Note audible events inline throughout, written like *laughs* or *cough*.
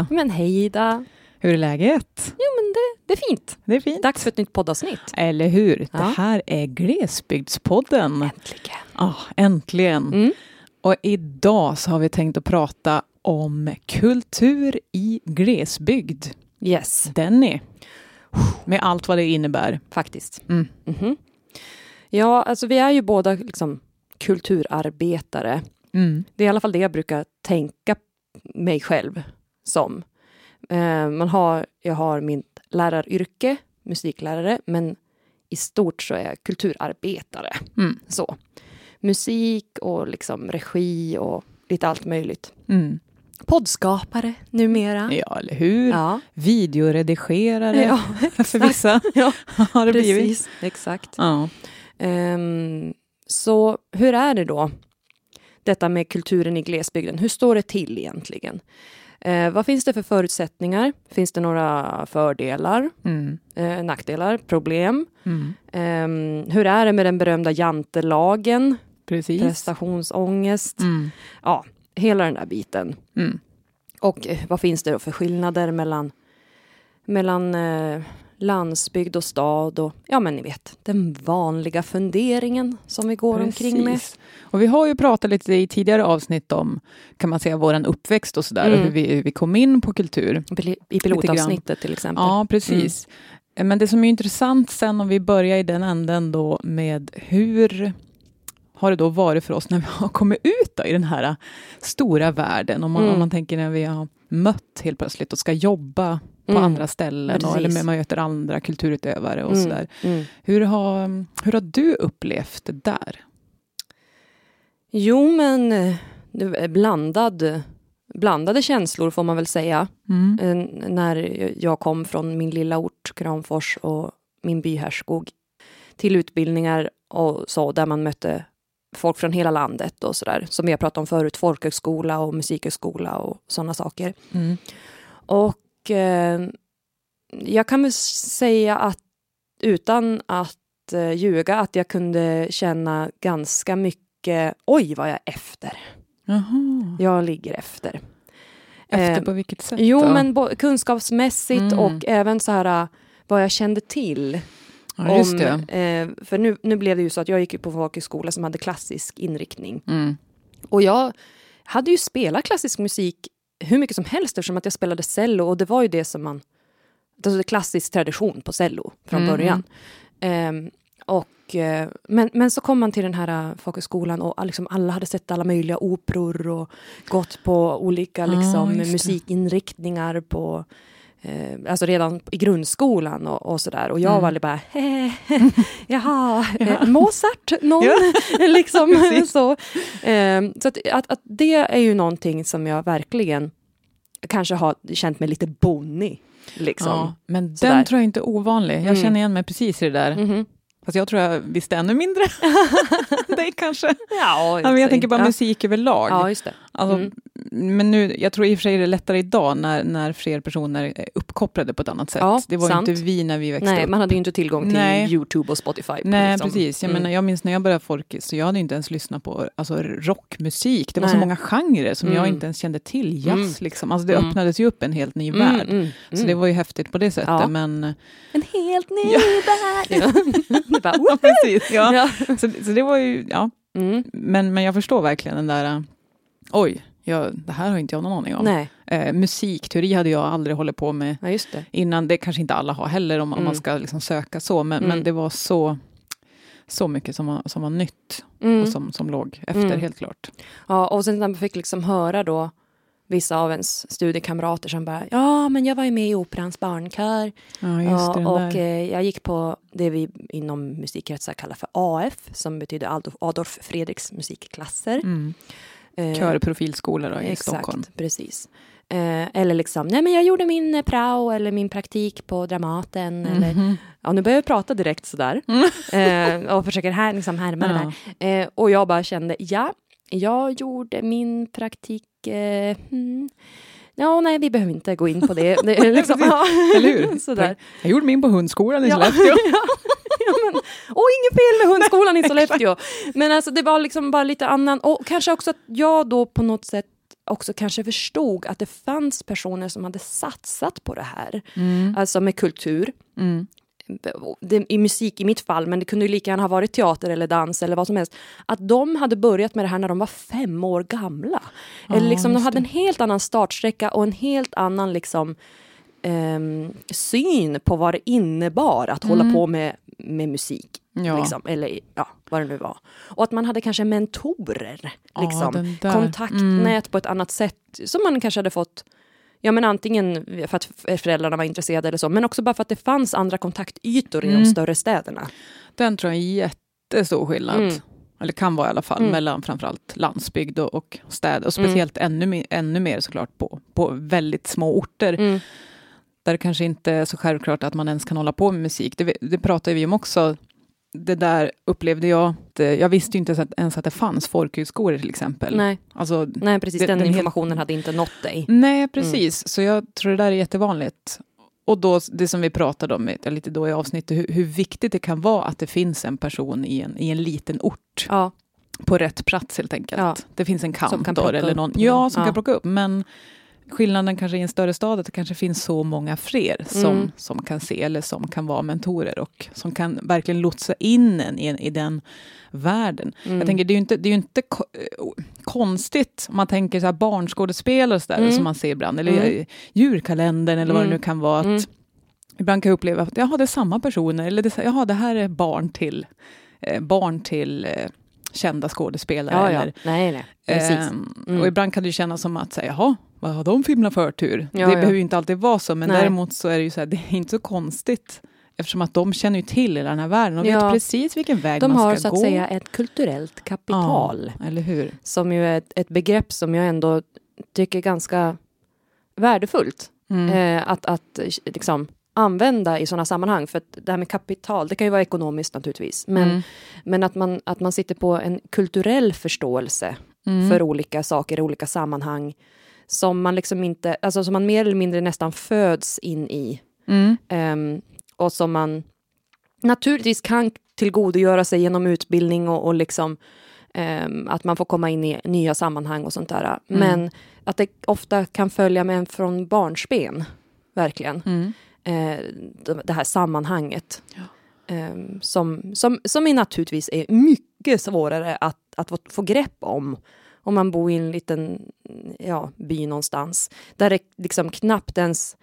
Ida! Men hej Ida! Hur är läget? Jo men det, det är fint. Det är fint. Dags för ett nytt poddavsnitt. Eller hur? Ja. Det här är Glesbygdspodden. Äntligen. Ja, äntligen. Mm. Och idag så har vi tänkt att prata om kultur i glesbygd. Yes, Denny. Med allt vad det innebär. faktiskt. Mm. Mhm. Ja, alltså vi är ju båda liksom kulturarbetare. Mm. Det är i alla fall det jag brukar tänka mig själv som. Eh, man har, jag har mitt läraryrke, musiklärare, men i stort så är jag kulturarbetare. Mm. Så. Musik och liksom regi och lite allt möjligt. Mm. Poddskapare numera. Ja, eller hur? Ja, Videoredigerare ja *laughs* för vissa *laughs* Ja, har det blivit. precis. Exakt. Ja. Ehm, så hur är det då? Detta med kulturen i glesbygden. Hur står det till egentligen? Eh, vad finns det för förutsättningar? Finns det några fördelar, Mm. eh, nackdelar, problem? Mm. Ehm, hur är det med den berömda jantelagen? Precis. Prestationsångest? Mm. Ja, hela den där biten. Mm. Och eh, vad finns det då för skillnader mellan, mellan eh, landsbygd och stad och ja men ni vet den vanliga funderingen som vi går omkring med. Precis. Och vi har ju pratat lite i tidigare avsnitt om, kan man säga, våran uppväxt och sådär, Mm. och hur vi, hur vi kom in på kultur. I pilotavsnittet till exempel. Ja, precis. Men det som är intressant sen om vi börjar i den änden då med hur har det då varit för oss när vi har kommit ut i den här stora världen? Om man, Mm. om man tänker när vi har mött helt plötsligt och ska jobba på Mm. andra ställen och, eller man möter andra kulturutövare och Mm, sådär. mm. Hur har, hur har du upplevt det där? Jo men eh, det är blandad, blandade känslor får man väl säga. Mm. Eh, när jag kom från min lilla ort Kramfors och min by Härskog till utbildningar och så där man mötte folk från hela landet och sådär. Som jag pratade om förut, folkhögskola och musikhögskola och sådana saker. Mm. Och eh, jag kan väl säga att utan att eh, ljuga att jag kunde känna ganska mycket, oj vad jag är efter. Jaha. Jag ligger efter. Efter Eh, på vilket sätt Jo, då? men bo- kunskapsmässigt Mm. och även så här vad jag kände till. ja, just om, det. eh, för nu, nu blev det ju så att jag gick på folkhögskola som hade klassisk inriktning. Mm. Och jag hade ju spelat klassisk musik hur mycket som helst eftersom att jag spelade cello och det var ju det som man... Alltså det är klassisk tradition på cello från Mm. början. Ehm, och, eh, men, men så kom man till den här äh, folkhögskolan och liksom alla hade sett alla möjliga operor och gått på olika Ah, liksom, det. musikinriktningar på eh, alltså redan i grundskolan och, och sådär. Och jag Mm. var aldrig bara, *laughs* jaha, *laughs* eh, Mozart, någon, *laughs* liksom så. Ehm, så att, att, att det är ju någonting som jag verkligen kanske har känt mig lite bonnig. Liksom. Ja, men Sådär. den tror jag inte är ovanlig. Jag Mm. känner igen mig precis i det där. Mhm. Fast jag tror jag visste ännu mindre. *laughs* dig kanske. Ja, Ja, men jag tänker bara ja. musik överlag. Ja, just det. Alltså, Mm. Men nu, jag tror i och för sig det är lättare idag när, när fler personer är uppkopplade på ett annat sätt. Ja, det var sant. ju inte vi när vi växte Nej, upp. man hade ju inte tillgång till Nej. Youtube och Spotify. Nej, liksom. precis. Jag, Mm. menar, jag minns när jag började folkis, så jag hade inte ens lyssnat på alltså, rockmusik. Det var så Nej. många genrer som jag Mm. inte ens kände till. Jazz, Mm. liksom. Alltså, det Mm. öppnades ju upp en helt ny Mm, värld. Så det var ju häftigt på det sättet. Ja. Men, En helt ny Ja. värld! *laughs* *laughs* Det bara, ja, precis. Ja. Ja. Så, så det var ju, ja. Mm. Men, men jag förstår verkligen den där, oj, jag, det här har inte jag någon aning om. Nej, Eh, musikteori hade jag aldrig hållit på med ja, just det. innan. Det kanske inte alla har heller om, om Mm. man ska liksom söka så. Men, Mm. men det var så, så mycket som var, som var nytt Mm. och som, som låg efter Mm. helt klart. Ja, och sen när man fick liksom höra då vissa av ens studiekamrater som bara, ja men jag var ju med i Operans barnkör. Ja, just det. Och där. eh, jag gick på det vi inom musikkretsar kallar för AF, som betyder Adolf, Fredriks musikklasser. Mm. Eh, Körprofilskola då, i Exakt, Stockholm. precis. Eh, eller liksom, nej men jag gjorde min prao eller min praktik på Dramaten. Eller, Mhm. ja, nu börjar jag prata direkt sådär. *laughs* Eh, och försöker här, liksom härma det Ja. där. Eh, och jag bara kände, ja, jag gjorde min praktik. Eh, hmm. Ja, nej, vi behöver inte gå in på det. det är liksom, *laughs* ja, Eller hur? *laughs* Sådär. Jag gjorde min på hundskolan i Ja. Skellefteå. *laughs* ja, men, och inget fel med hundskolan i Sollefteå. Men alltså det var liksom bara lite annan, och kanske också att jag då på något sätt också kanske förstod att det fanns personer som hade satsat på det här. Mm. Alltså med kultur. Mm. Det, I musik i mitt fall, men det kunde ju lika gärna ha varit teater eller dans eller vad som helst. Att de hade börjat med det här när de var fem år gamla. Ja, eller liksom, de hade en helt annan startsträcka och en helt annan liksom, ehm, syn på vad det innebar att hålla på med, med musik. Mm. Ja. Liksom, eller ja, vad det nu var. Och att man hade kanske mentorer. Ja, Liksom, där. kontaktnät Mm. på ett annat sätt som man kanske hade fått Ja men antingen för att föräldrarna var intresserade eller så, men också bara för att det fanns andra kontaktytor i de Mm. större städerna. Den tror jag är en jättestor skillnad. Mm. Eller kan vara i alla fall, Mm. mellan framförallt landsbygd och, och städer. Och speciellt ännu, ännu mer såklart på, på väldigt små orter. Mm. Där det kanske inte är så självklart att man ens kan hålla på med musik. Det, det pratar vi om också. Det där upplevde jag. Det, jag visste ju inte ens att, det fanns folkhögskolor till exempel. Nej, Alltså, nej, precis. Det- den den helt- informationen hade inte nått dig. Nej, precis. Så jag tror det där är jättevanligt. Och då, det som vi pratade om i- lite då i avsnittet, hur, hur viktigt det kan vara att det finns en person i en, i en liten ort Ja, på rätt plats helt enkelt. Ja. Det finns en kantor eller någon. ja, som Ja. kan plocka upp. Men skillnaden kanske i en större stad att det kanske finns så många fler som, Mm. som kan se eller som kan vara mentorer och som kan verkligen lotsa in en i, i den världen. Mm. Jag tänker, det är ju inte, det är inte ko- eh, konstigt om man tänker så här barnskådespelare så där, Mm. som man ser ibland, eller Mm. mm. djurkalendern eller vad det Mm. nu kan vara. Att Mm. Ibland kan jag uppleva att jaha, det är samma personer, eller det, jaha, det här är barn till, eh, barn till eh, kända skådespelare. ja, ja. Eller, Nej, nej. Precis. Ehm, Mm. Och ibland kan det kännas som att säga, jaha, vad har de filmerna förtur? Ja, det ja. behöver ju inte alltid vara så, men Nej. däremot så är det ju så här, det är inte så konstigt. Eftersom att de känner ju till hela den här världen och Ja. vet precis vilken väg De man ska har så att gå. säga ett kulturellt kapital. Ja, eller hur? Som ju är ett, ett begrepp som jag ändå tycker är ganska värdefullt. Mm. eh, att, att liksom, använda i sådana sammanhang. För att det här med kapital, det kan ju vara ekonomiskt naturligtvis. Men, Mm. men att, man, att man sitter på en kulturell förståelse Mm. för olika saker i olika sammanhang. Som man liksom inte, alltså som man mer eller mindre nästan föds in i. Mm. Ehm, och som man naturligtvis kan tillgodogöra sig genom utbildning och, och liksom ehm, att man får komma in i nya sammanhang och sånt där. Mm. Men att det ofta kan följa med en från barnsben, verkligen. Mm. Eh, det- det här sammanhanget. Ja. Ehm, som, som, som är naturligtvis är mycket svårare att, att få, få grepp om om man bor i en liten ja, by någonstans. Där det liksom knappt ens,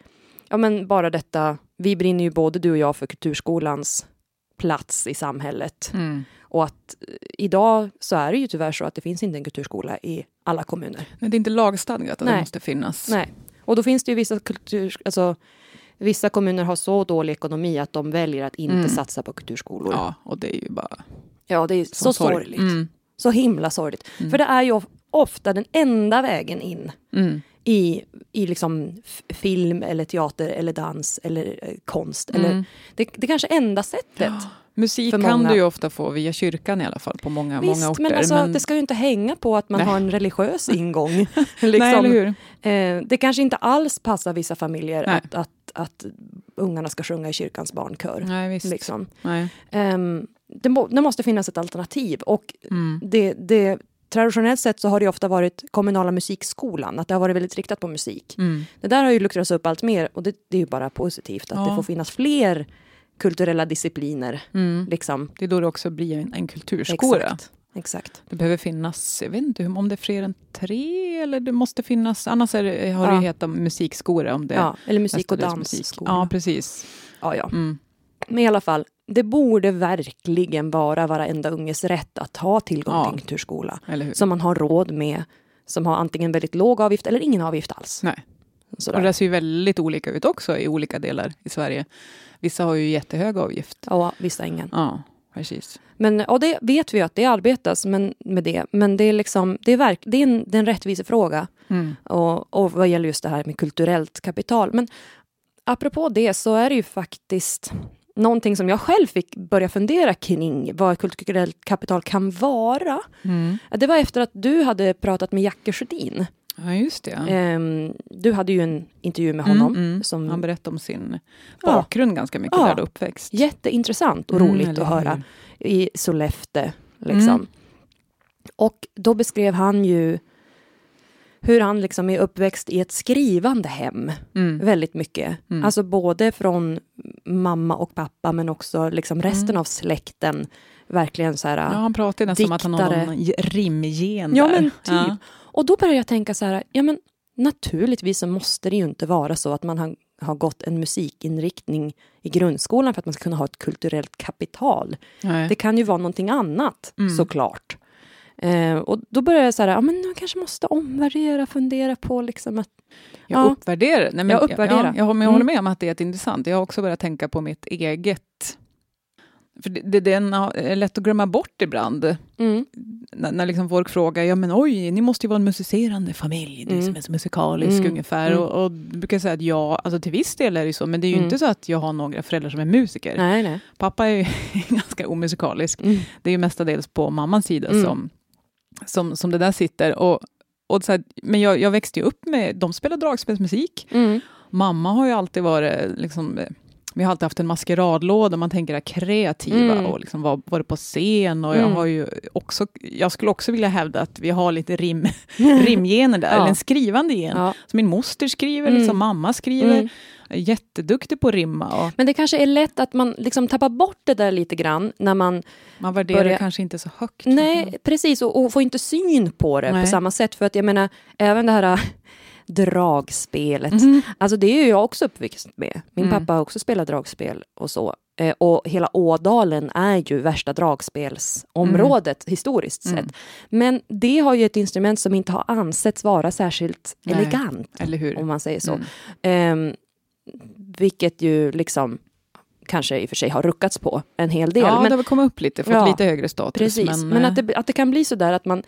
ja men bara detta, vi brinner ju både du och jag för kulturskolans plats i samhället. Mm. Och att eh, idag så är det ju tyvärr så att det finns inte en kulturskola i alla kommuner. Men det är inte lagstadgat att Nej. det måste finnas. Nej. Och då finns det ju vissa kultur, alltså vissa kommuner har så dålig ekonomi att de väljer att inte Mm. satsa på kulturskolor. Ja, Ja, och det är ju bara det är så, så sorg- sorgligt. Mm. Så himla sorgligt. Mm. För det är ju of- ofta den enda vägen in Mm. i, i liksom film eller teater eller dans eller eh, konst. Eller, Mm. det, det är kanske enda sättet. Musik För kan du ju ofta få via kyrkan i alla fall på många, Visst, många orter. men, alltså, det ska ju inte hänga på att man Nej. har en religiös *laughs* ingång. Nej, liksom. eller hur? Eh, det kanske inte alls passar vissa familjer Nej. att, att, att ungarna ska sjunga i kyrkans barnkör. Nej, visst. Liksom. Nej. Ehm, det, må, det måste finnas ett alternativ och Mm. det, det, traditionellt sett så har det ofta varit kommunala musikskolan, att det har varit väldigt riktat på musik. Mm. Det där har ju luckrats upp allt mer och det, det är ju bara positivt att Ja. det får finnas fler kulturella discipliner. Mm. Liksom. Det är då det också blir en, en kulturskola. Exakt. Exakt. Det behöver finnas, jag vet inte om det är fler än tre eller det måste finnas, annars det, har det Ja. ju hetat musikskola om det Ja, eller musik och dansskola. Ja, precis. Ja, ja. Mm. Men i alla fall, det borde verkligen vara varenda unges rätt att ha tillgång Ja. till en kulturskola. Som man har råd med, som har antingen väldigt låg avgift eller ingen avgift alls. Nej. Sådär. Och det ser ju väldigt olika ut också i olika delar i Sverige. Vissa har ju jättehög avgift. Ja, vissa ingen. Ja, precis. Men, och det vet vi att det arbetas men, med det. Men det är, liksom, det är, verk, det är en, det är en rättvisefråga. Mm. Och, och vad gäller just det här med kulturellt kapital. Men apropå det så är det ju faktiskt någonting som jag själv fick börja fundera kring vad kulturellt kapital kan vara. Mm. Det var efter att du hade pratat med Jacke Sjödin. Ja, just det. Ehm, du hade ju en intervju med Mm, honom. mm. Som, Han berättade om sin Ja. bakgrund ganska mycket Ja. där då, uppväxt. jätteintressant och Mm, roligt eller att höra. i Sollefteå. Liksom. Mm. Och då beskrev han ju hur han liksom är uppväxt i ett skrivande hem. Mm. Väldigt mycket. Mm. Alltså både från mamma och pappa men också liksom resten Mm. av släkten. Verkligen så här. Ja, han pratar nästan om att han har diktare. någon rimgen Ja, där. men typ. Ja. Och då börjar jag tänka så här, ja men naturligtvis så måste det ju inte vara så att man har, har gått en musikinriktning i grundskolan för att man ska kunna ha ett kulturellt kapital. Nej. Det kan ju vara någonting annat Mm. såklart. Eh, och då börjar jag så här, ja men man kanske måste omvärdera, fundera på liksom att Jag Ja. uppvärderar. Nej, men, Jag uppvärderar. Ja, jag, håller- jag Mm. håller med om att det är jätteintressant. Jag har också börjat tänka på mitt eget... För det, det, det är lätt att glömma bort ibland. mm, När, när liksom folk frågar, ja men oj, ni måste ju vara en musicerande familj, Mm. som är så musikalisk Mm. ungefär. Mm. Och, och brukar säga att ja, alltså till viss del är det så, men det är ju Mm. inte så att jag har några föräldrar som är musiker. nej nej. Pappa är ju *laughs* ganska omusikalisk. Mm. Det är ju mestadels på mammans sida Mm. som, som, som det där sitter. Och, och så här, men jag, jag växte ju upp med, de spelar dragspelsmusik. Mm. Mamma har ju alltid varit, liksom, vi har alltid haft en maskeradlåda, man tänker det kreativa Mm. och liksom var, varit på scen. Och jag, Mm. har ju också, jag skulle också vilja hävda att vi har lite rim, *laughs* rimgener där, Ja. eller en skrivande gen. Ja. Så min moster skriver, Mm. liksom, mamma skriver. Mm. Jag jätteduktig på att rimma. Och Men det kanske är lätt att man liksom tappar bort det där lite grann när man man värderar Börja- kanske inte så högt. Nej, precis. Och, och får inte syn på det Nej. på samma sätt. För att jag menar, även det här dragspelet. Mhm. Alltså det är jag också uppväxt med. Min Mm. pappa har också spelat dragspel och så. Eh, och hela Ådalen är ju värsta dragspelsområdet historiskt Mm. sett. Men det har ju ett instrument som inte har ansetts vara särskilt Nej. elegant, Eller hur? om man säger så. Mm. Ehm, vilket ju liksom kanske i och för sig har ruckats på en hel del. Ja, men, det har kommit upp lite, fått Ja, lite högre status. Precis, men, men, att, det, att det kan bli så där att man,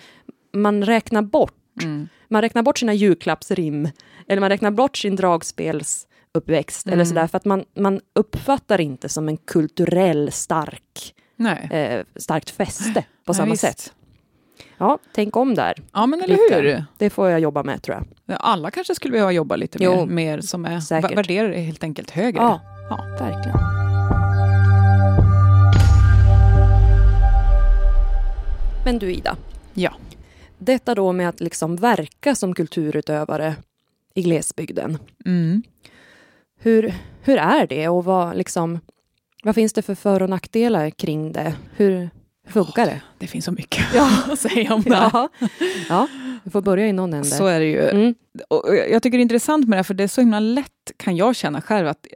man räknar bort mm. man räknar bort sina julklappsrim eller man räknar bort sin dragspelsuppväxt eller Mm. sådär för att man, man uppfattar inte som en kulturell stark, eh, starkt fäste på Nej, samma visst. sätt. Ja, tänk om där. Ja, men eller Lite. hur? Det får jag jobba med tror jag. Alla kanske skulle behöva jobba lite Jo, mer, mer som är, säkert. värderar det helt enkelt högre. Ja, Ja. verkligen. Men du Ida, Ja. Detta då med att liksom verka som kulturutövare i glesbygden. Mm. Hur, hur är det och vad, liksom, vad finns det för för och nackdelar kring det? Hur funkar det? Det finns så mycket Ja. *laughs* att säga om det. Ja, ja vi får börja i någon ände. Så är det ju. Mm. Och jag tycker det är intressant med det, här, för det är så himla lätt, kan jag känna själv, att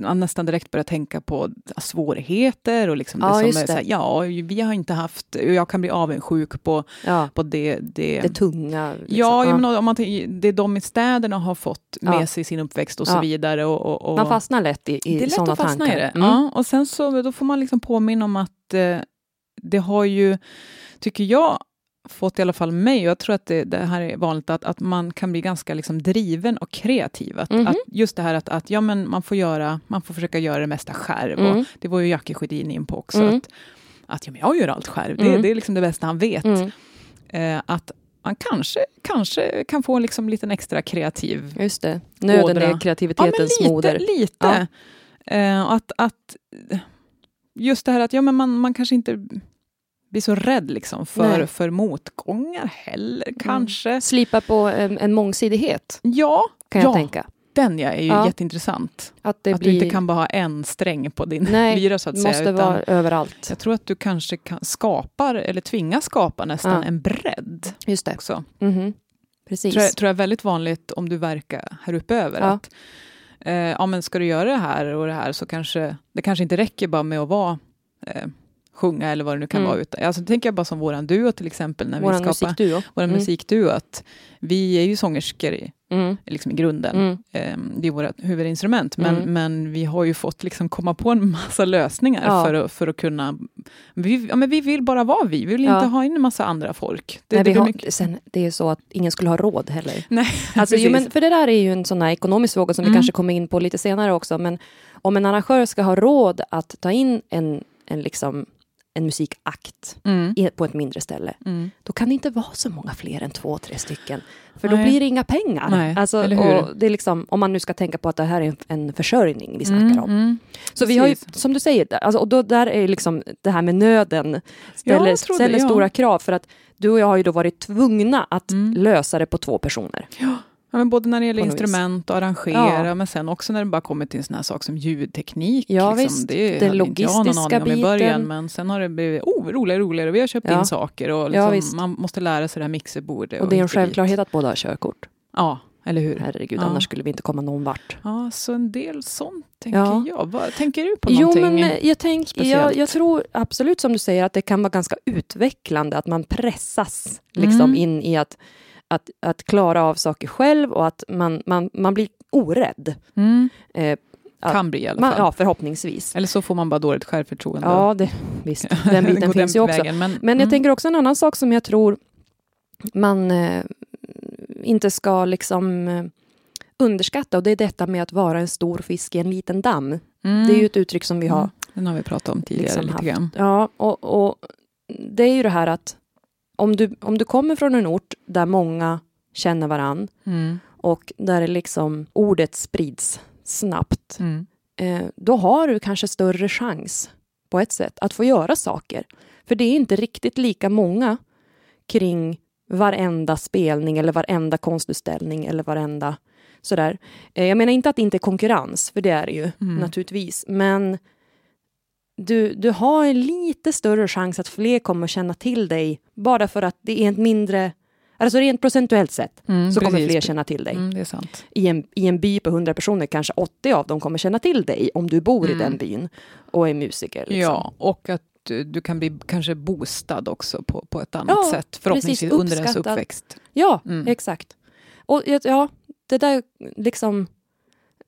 man nästan direkt börjar tänka på svårigheter och liksom Ja, det som är det. så här, ja, vi har inte haft, jag kan bli avundsjuk på, Ja, på det, det, det tunga. Liksom. Ja, ja. Men om man, det de i städerna har fått med Ja. sig i sin uppväxt och Ja. så vidare. Och, och, och Man fastnar lätt i, i det är lätt sådana att fastna tankar. i det. Mm. Ja, och sen så då får man liksom påminna om att eh, det har ju, tycker jag, fått i alla fall mig, och jag tror att det, det här är vanligt, att, att man kan bli ganska liksom driven och kreativ. Att, Mhm. att just det här att, att ja, men man, får göra, man får försöka göra det mesta själv. Mm. Och det var ju Jackie Sjödin in på också. Mm. Att, att ja, men jag gör allt själv, det, Mm. det är liksom det bästa han vet. Mm. Eh, att man kanske, kanske kan få en liksom liten extra kreativ Just det. Nöden Ådra. är kreativitetens moder. lite, lite. Eh, att, att just det här att ja, men man, man kanske inte blir så rädd liksom för, Nej. Mm. för motgångar heller kanske. Slipa på en, en mångsidighet, Ja, kan ja jag tänka. den ja, är ju Ja. jätteintressant. Att att blir, du inte kan bara ha en sträng på din Nej, *laughs* lyra så att säga. måste utan vara överallt. Jag tror att du kanske kan skapa, eller tvingas skapa nästan Ja. en bredd Just det. också. Mhm. Precis. tror jag, tror jag är väldigt vanligt om du verkar här uppe över. Ja. Att, eh, ja, men ska du göra det här och det här så kanske det kanske inte räcker bara med att vara eh, sjunga eller vad det nu kan Mm. vara. Utan, alltså, tänker jag bara som våran duo till exempel, när Vår vi skapar musikduo. vår Mm. musikduo, att vi är ju sångerskor i, Mm. liksom i grunden. Mm. Eh, det är vårt huvudinstrument, men, Mm. men vi har ju fått liksom komma på en massa lösningar Ja. för, att, för att kunna... Vi, ja, men vi vill bara vara vi, vi vill Ja. inte ha in en massa andra folk. Det, Nej, det har, mycket- sen, det är så att ingen skulle ha råd heller. *laughs* Nej, Alltså, jo, men, för det där är ju en sån här ekonomisk fråga som vi Mm. kanske kommer in på lite senare också. Men om en arrangör ska ha råd att ta in en, en liksom en musikakt Mm. i- på ett mindre ställe, Mm. då kan det inte vara så många fler än två, tre stycken. För då Nej. blir det inga pengar. Nej, alltså? Och det är liksom, om man nu ska tänka på att det här är en, en försörjning vi snackar om. Mm. Så vi har ju, som du säger, alltså, och då, där är liksom det här med nöden ställer, jag tror det, ställer ja. stora krav. För att du och jag har ju då varit tvungna att Mm. lösa det på två personer. Ja, men både när det gäller instrument och arrangera, Ja. men sen också när det bara kommer till en sån här sak som ljudteknik. Ja, liksom. visst. Det Den hade inte jag någon logistiska aning om i början, biten. men sen har det blivit oh, roligare och roligare. Vi har köpt Ja. in saker och Ja, liksom, man måste lära sig det här mixerbordet. Och det är en och dit. självklart att båda har körkort. Ja, eller hur? Herregud, Ja. annars skulle vi inte komma någon vart. Ja, så en del sånt tänker Ja. jag. Vad, tänker du på Jo, någonting? men eh, jag, tänk, jag, jag tror absolut som du säger att det kan vara ganska utvecklande att man pressas liksom Mm. in i att, att, att klara av saker själv och att man, man, man blir orädd. Mm. Eh, att- Kan bli i alla man, fall. ja, förhoppningsvis. Eller så får man bara dåligt självförtroende. Ja, det, visst. *laughs* Den biten finns ju också. vägen, Men, Men jag mm. tänker också en annan sak som jag tror man eh, inte ska liksom eh, underskatta och det är detta med att vara en stor fisk i en liten damm. Mm. Det är ju ett uttryck som vi har Mm. Den har vi pratat om tidigare liksom lite grann. Ja, och, och det är ju det här att om du, om du kommer från en ort där många känner varann Mm. och där liksom ordet sprids snabbt, Mm. eh, då har du kanske större chans på ett sätt att få göra saker. För det är inte riktigt lika många kring varenda spelning eller varenda konstutställning eller varenda sådär. Eh, jag menar inte att det inte är konkurrens, för det är det ju Mm. naturligtvis. Men du, du har en lite större chans att fler kommer känna till dig bara för att det är ett mindre, alltså rent procentuellt sett, Mm, så kommer precis. fler känna till dig. Mm, det är sant. I, en, I en by på 100 personer kanske 80 av dem kommer känna till dig om du bor Mm. i den byn och är musiker. Liksom. Ja, och att du, du kan bli kanske boostad också på, på ett annat Ja, sätt. Förhoppningsvis precis, under ens uppväxt. Ja, Mm. exakt. Och ja, ja, det där liksom...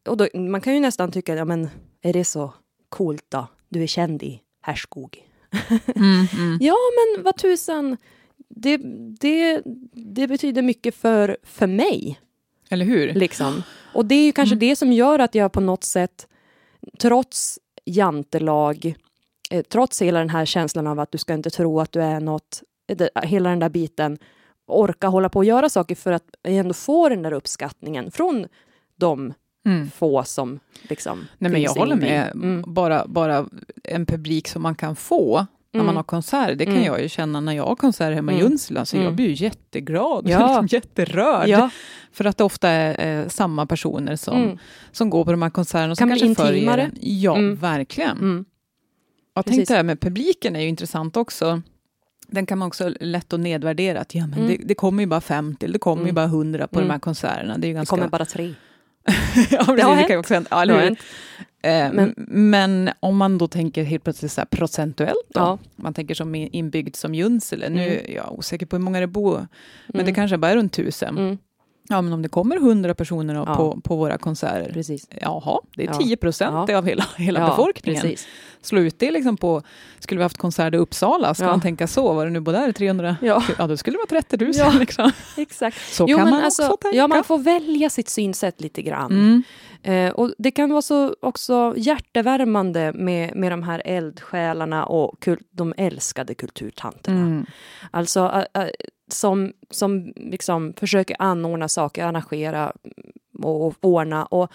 Och då, man kan ju nästan tycka, ja men är det så coolt då? Du är känd i Härskog. Mm, *laughs* mm. Ja, men vad tusan. Det, det, det betyder mycket för, för mig. Eller hur? Liksom. Och det är ju kanske Mm. det som gör att jag på något sätt, trots jantelag, eh, trots hela den här känslan av att du ska inte tro att du är något, eh, det, hela den där biten, orka hålla på och göra saker för att ändå få den där uppskattningen från de Mm. få som liksom Nej, men jag håller med. Mm. Bara, bara en publik som man kan få när Mm. man har konserter, det kan Mm. jag ju känna när jag har konserter hemma i Mm. Junsele. Alltså Jag Mm. blir ju jätteglad, *laughs* Ja. liksom jätterörd. Ja, För att det ofta är eh, samma personer som, mm. som går på de här konserterna. och Kan bli intimare. en. Ja, Mm. verkligen. Mm. Jag tänkte det här med publiken är ju intressant också. Den kan man också lätt att nedvärdera. Att, ja, men Mm. det, det kommer ju bara 50, eller det kommer ju Mm. bara 100 på Mm. de här konserterna. Det är ju Det ganska... kommer bara tre. *laughs* ja, precis, har det hänt. kan ju också hända. Ja, Det har. Eh, Men- men, om man då tänker helt plötsligt så procentuellt då, Ja. man tänker som inbyggd som Junsele, nu Mm. är jag osäker på hur många det bor, men Mm. det kanske bara är runt tusen. Mm. Ja, men om det kommer 100 personer Ja. på, på våra konserter, Precis. jaha, det är Ja. 10 procent Ja. av hela, hela Ja, befolkningen. Precis. Slå ut det liksom på, skulle vi haft konsert i Uppsala, ska man tänka så, var det nu både där 300? Ja, Ja, då skulle det vara 30 000 Ja. liksom. *laughs* exakt. Så Jo, kan man alltså, också tänka. Ja, man får välja sitt synsätt lite grann. mm. Eh, och det kan vara så också hjärtevärmande med, med de här eldsjälarna och kul, de älskade kulturtanterna. Mm. Alltså ä- ä, som, som liksom försöker anordna saker, arrangera och, och ordna. Och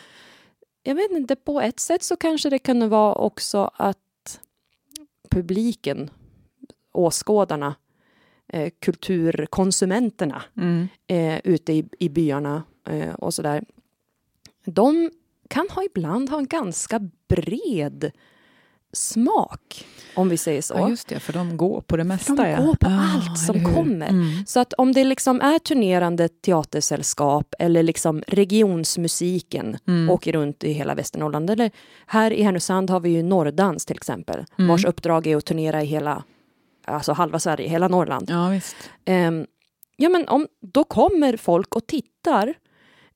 jag vet inte, på ett sätt så kanske det kunde vara också att publiken, åskådarna, eh, kulturkonsumenterna Mm. eh, ute i, i byarna eh, och sådär. De kan ha ibland ha en ganska bred smak, om vi säger så. Ja, just det, för de går på det mesta. de går på Ja, allt som eller hur? kommer. Mm. Så att om det liksom är turnerande teatersällskap eller liksom regionsmusiken Mm. åker runt i hela Västernorrland. Eller här i Härnösand har vi ju Norrdans till exempel, Mm. vars uppdrag är att turnera i hela, alltså halva Sverige, hela Norrland. Ja, visst. Ehm, ja, men om, då kommer folk och tittar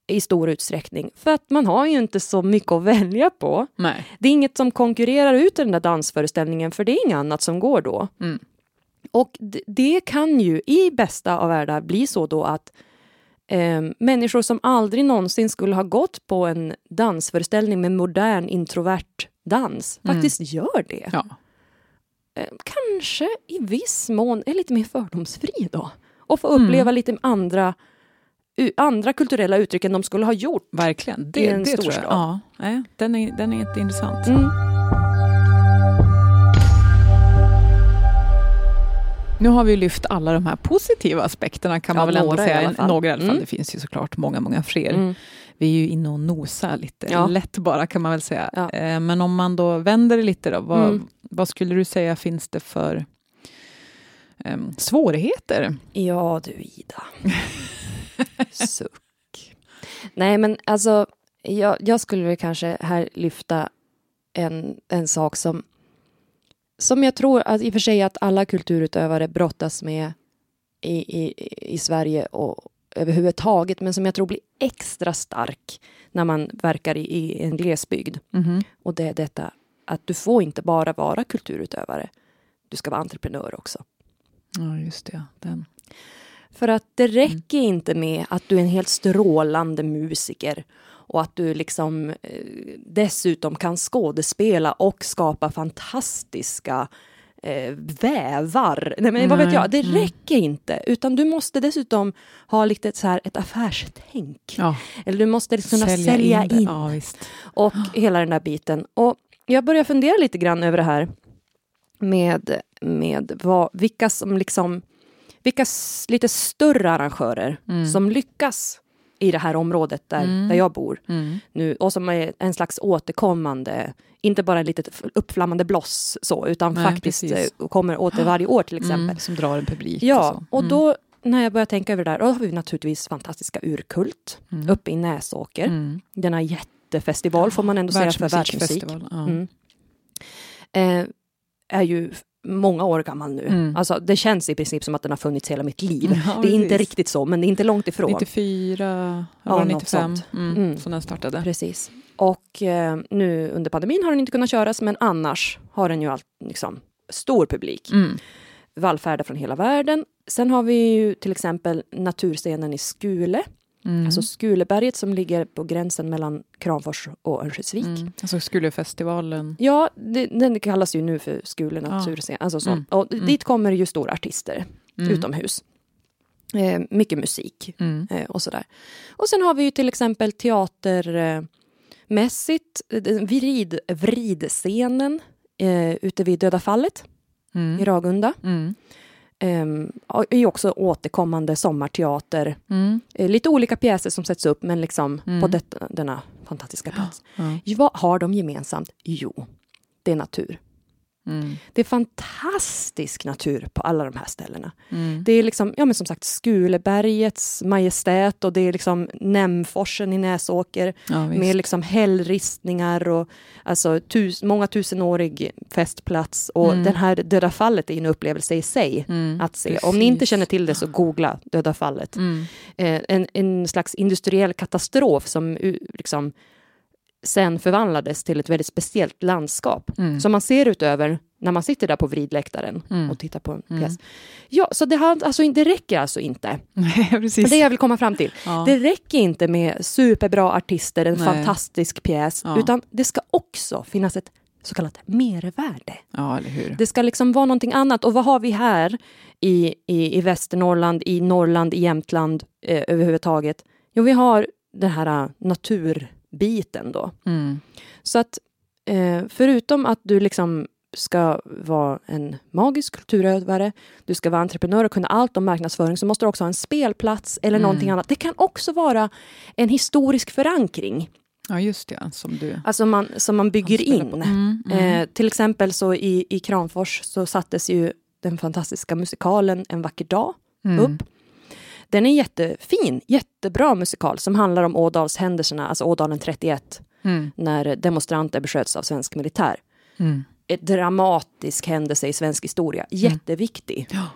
i stor utsträckning, för att man har ju inte så mycket att välja på. Nej. Det är inget som konkurrerar ut den där dansföreställningen, för det är inget annat som går då. Mm. Och det, kan ju i bästa av världar bli så då att ehm, människor som aldrig någonsin skulle ha gått på en dansföreställning med modern introvert dans Mm. faktiskt gör det. Ja. eh, kanske i viss mån är lite mer fördomsfri då. Och få uppleva Mm. lite andra, andra kulturella uttryck än de skulle ha gjort. Verkligen. Det, I en det tror jag. storstad. Ja, nej, den, är, den är jätteintressant. Mm. Nu har vi lyft alla de här positiva aspekterna kan man Ja, väl ändå i säga. fall. Några i alla fall. Mm. Det finns ju såklart många, många fler. Mm. Vi är ju inne och nosar lite Ja. lätt bara kan man väl säga. Ja. Eh, Men om man då vänder det lite då, vad, Mm. vad skulle du säga finns det för em, svårigheter? Ja du Ida. *laughs* Suck. Nej men alltså, jag, jag skulle väl kanske här lyfta en, en sak som, som jag tror att i och för sig att alla kulturutövare brottas med i, i, i Sverige och överhuvudtaget, men som jag tror blir extra stark när man verkar i, i en glesbygd. Mhm. Och det är detta att du får inte bara vara kulturutövare, du ska vara entreprenör också. Ja, just det. Den. För att det räcker inte med att du är en helt strålande musiker och att du liksom eh, dessutom kan skådespela och skapa fantastiska eh, vävar. Nej, men vad vet jag, det mm. räcker inte. Utan du måste dessutom ha lite så här ett affärstänk. Ja, Eller du måste kunna sälja, in, det. Ja, och hela den där biten. Och jag börjar fundera lite grann över det här med, med vad, vilka som liksom, vilka lite större arrangörer Mm. som lyckas i det här området där, Mm. där jag bor Mm. nu och som är en slags återkommande, inte bara ett litet uppflammande bloss så, utan Nej, faktiskt precis. eh, kommer åter varje år till exempel. Mm, som drar en publik. Ja, och, så. och Mm. då när jag börjar tänka över det där, då har vi naturligtvis fantastiska Urkult Mm. uppe i Näsåker. Mm. Denna jättefestival får man ändå säga för världsmusik. Ja. Mm. Eh, är ju många år gammal nu. Mm. Alltså, det känns i princip som att den har funnits hela mitt liv. *laughs* Ja, det är inte riktigt så, men det är inte långt ifrån. 94, Ja, var det något 95 sånt. mm, Mm. som den startade. Precis. Och eh, nu under pandemin har den inte kunnat köras, men annars har den ju allt, liksom, stor publik. Mm. Vallfärdar från hela världen. Sen har vi ju till exempel naturscenen i Skule, Mm. alltså Skuleberget som ligger på gränsen mellan Kramfors och Örnsköldsvik. Mm. Alltså skulle festivalen... Ja, det, den kallas ju nu för Skule naturscen. Alltså så. Mm. Och Mm. dit kommer ju stora artister Mm. utomhus. Eh, mycket musik Mm. eh, och sådär. Och sen har vi ju till exempel teatermässigt eh, vrid, vridscenen eh, ute vid Döda fallet Mm. i Ragunda. Mm. Eh, och är också återkommande sommarteater. Mm. Eh, lite olika pjäser som sätts upp men liksom Mm. på detta, denna fantastiska plats. Ja. Vad har de gemensamt? Jo, det är natur. Mm. Det är fantastisk natur på alla de här ställena. Mm. Det är liksom, ja men som sagt Skulebergets majestät och det är liksom Nämforsen i Näsåker Ja, med liksom hällristningar och alltså tus, många tusenårig festplats och Mm. den här Döda fallet är en upplevelse i sig Mm. att se. Om ni inte Precis. känner till det så googla Döda fallet. Mm. Eh, en, en slags industriell katastrof som liksom sen förvandlades till ett väldigt speciellt landskap Mm. som man ser utöver när man sitter där på vridläktaren Mm. och tittar på en Mm. pjäs. Ja, så det, har, alltså, det räcker alltså inte. Nej, *laughs* precis. Det jag vill komma fram till. ja. Det räcker inte med superbra artister, en Nej. fantastisk pjäs, Ja. utan det ska också finnas ett så kallat mervärde. ja, eller hur. Det ska liksom vara någonting annat. Och vad har vi här i, i, i Västernorrland, i Norrland, i Jämtland eh, överhuvudtaget? Jo, vi har den här eh, naturbiten då. Mm. Så att eh, förutom att du liksom ska vara en magisk kulturutövare, du ska vara entreprenör och kunna allt om marknadsföring, så måste du också ha en spelplats eller Mm. någonting annat. Det kan också vara en historisk förankring, Ja, just det. Som du alltså man, som man bygger in. Mm. Mm. Eh, till exempel så i, i Kramfors så sattes ju den fantastiska musikalen En vacker dag Mm. upp. Den är jättefin, jättebra musikal som handlar om Ådalshändelserna, alltså Ådalen 31, Mm. när demonstranter besköts av svensk militär. Mm. Ett dramatisk händelse i svensk historia, jätteviktig. Ja.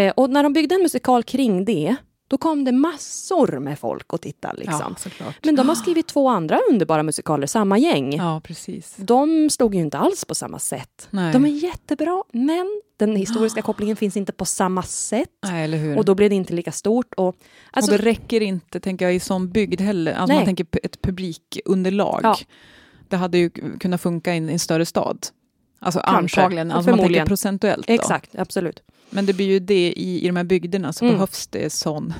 Eh, och när de byggde en musikal kring det, då kom det massor med folk och titta. Liksom. ja. Men de har skrivit två andra underbara musikaler, samma gäng. Ja, precis. De stod ju inte alls på samma sätt. Nej. De är jättebra, men den historiska kopplingen finns inte på samma sätt. Nej. Och då blev det inte lika stort. Och, alltså, och det räcker inte, tänker jag, i sån bygd heller. Alltså Nej. man tänker ett publikunderlag. Ja. Det hade ju kunnat funka i en, i en större stad. Alltså Kanske. antagligen, alltså man tänker procentuellt. Då. Exakt, absolut. Men det blir ju det i, i de här bygderna så Mm. behövs det sån,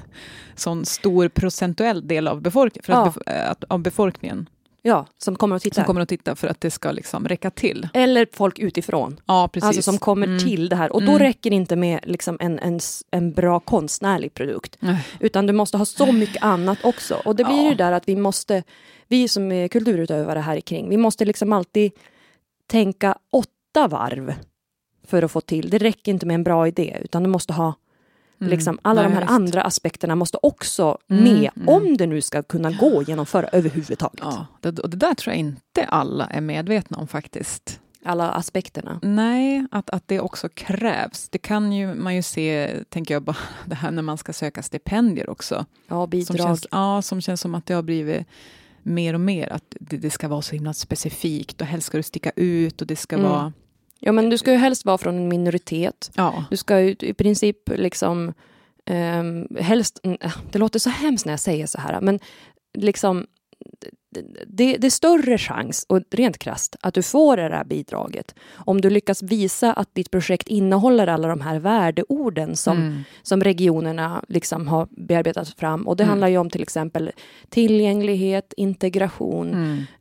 sån stor procentuell del av, befolk för att, Ja. bef- att, av befolkningen Ja, som kommer att titta. som kommer att titta för att det ska liksom räcka till. Eller folk utifrån, Ja, precis. alltså som kommer Mm. till det här. Och då Mm. räcker det inte med liksom en, en, en bra konstnärlig produkt. Nej. Utan du måste ha så mycket annat också. Och det blir Ja. ju där att vi måste, vi som är kulturutövare här kring, vi måste liksom alltid tänka åtta varv för att få till. Det räcker inte med en bra idé, utan du måste ha Mm. liksom alla Nej, de här visst. andra aspekterna måste också Mm, med, mm. om det nu ska kunna gå att genomföra överhuvudtaget. Ja, det, och det där tror jag inte alla är medvetna om faktiskt. Alla aspekterna. Nej, att, att det också krävs. Det kan ju man ju se, tänker jag, *laughs* bara det här när man ska söka stipendier också. Ja, Som bidrag. känns, ja, som känns som att det har blivit mer och mer att det, det ska vara så himla specifikt och helst ska det sticka ut och det ska Mm. vara... Ja, men du ska ju helst vara från en minoritet. Ja, Du ska ju i princip liksom um, helst, det låter så hemskt när jag säger så här, men liksom det, det är större chans, och rent krasst, att du får det här bidraget om du lyckas visa att ditt projekt innehåller alla de här värdeorden som, mm. som regionerna liksom har bearbetat fram. Och det Mm. handlar ju om till exempel tillgänglighet, integration,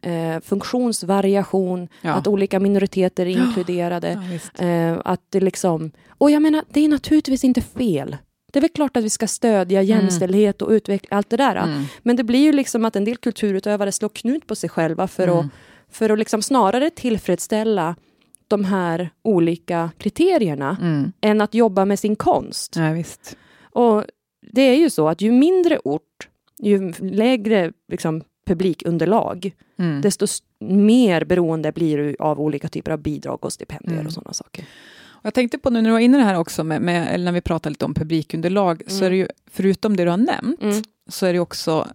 Mm. eh, funktionsvariation, Ja. att olika minoriteter är inkluderade. ja. Eh, att det liksom, och jag menar, det är naturligtvis inte fel. Det är väl klart att vi ska stödja jämställdhet och utveckla allt det där. Mm. Men det blir ju liksom att en del kulturutövare slår knut på sig själva för att, Mm. för att liksom snarare tillfredsställa de här olika kriterierna Mm. än att jobba med sin konst. Ja. Och det är ju så att ju mindre ort, ju lägre liksom, publikunderlag, Mm. desto mer beroende blir du av olika typer av bidrag och stipendier Mm. och sådana saker. Och Jag tänkte på nu när du var inne här också, med, med, eller när vi pratade lite om publikunderlag, så Mm. är det ju, förutom det du har nämnt, Mm. så är det också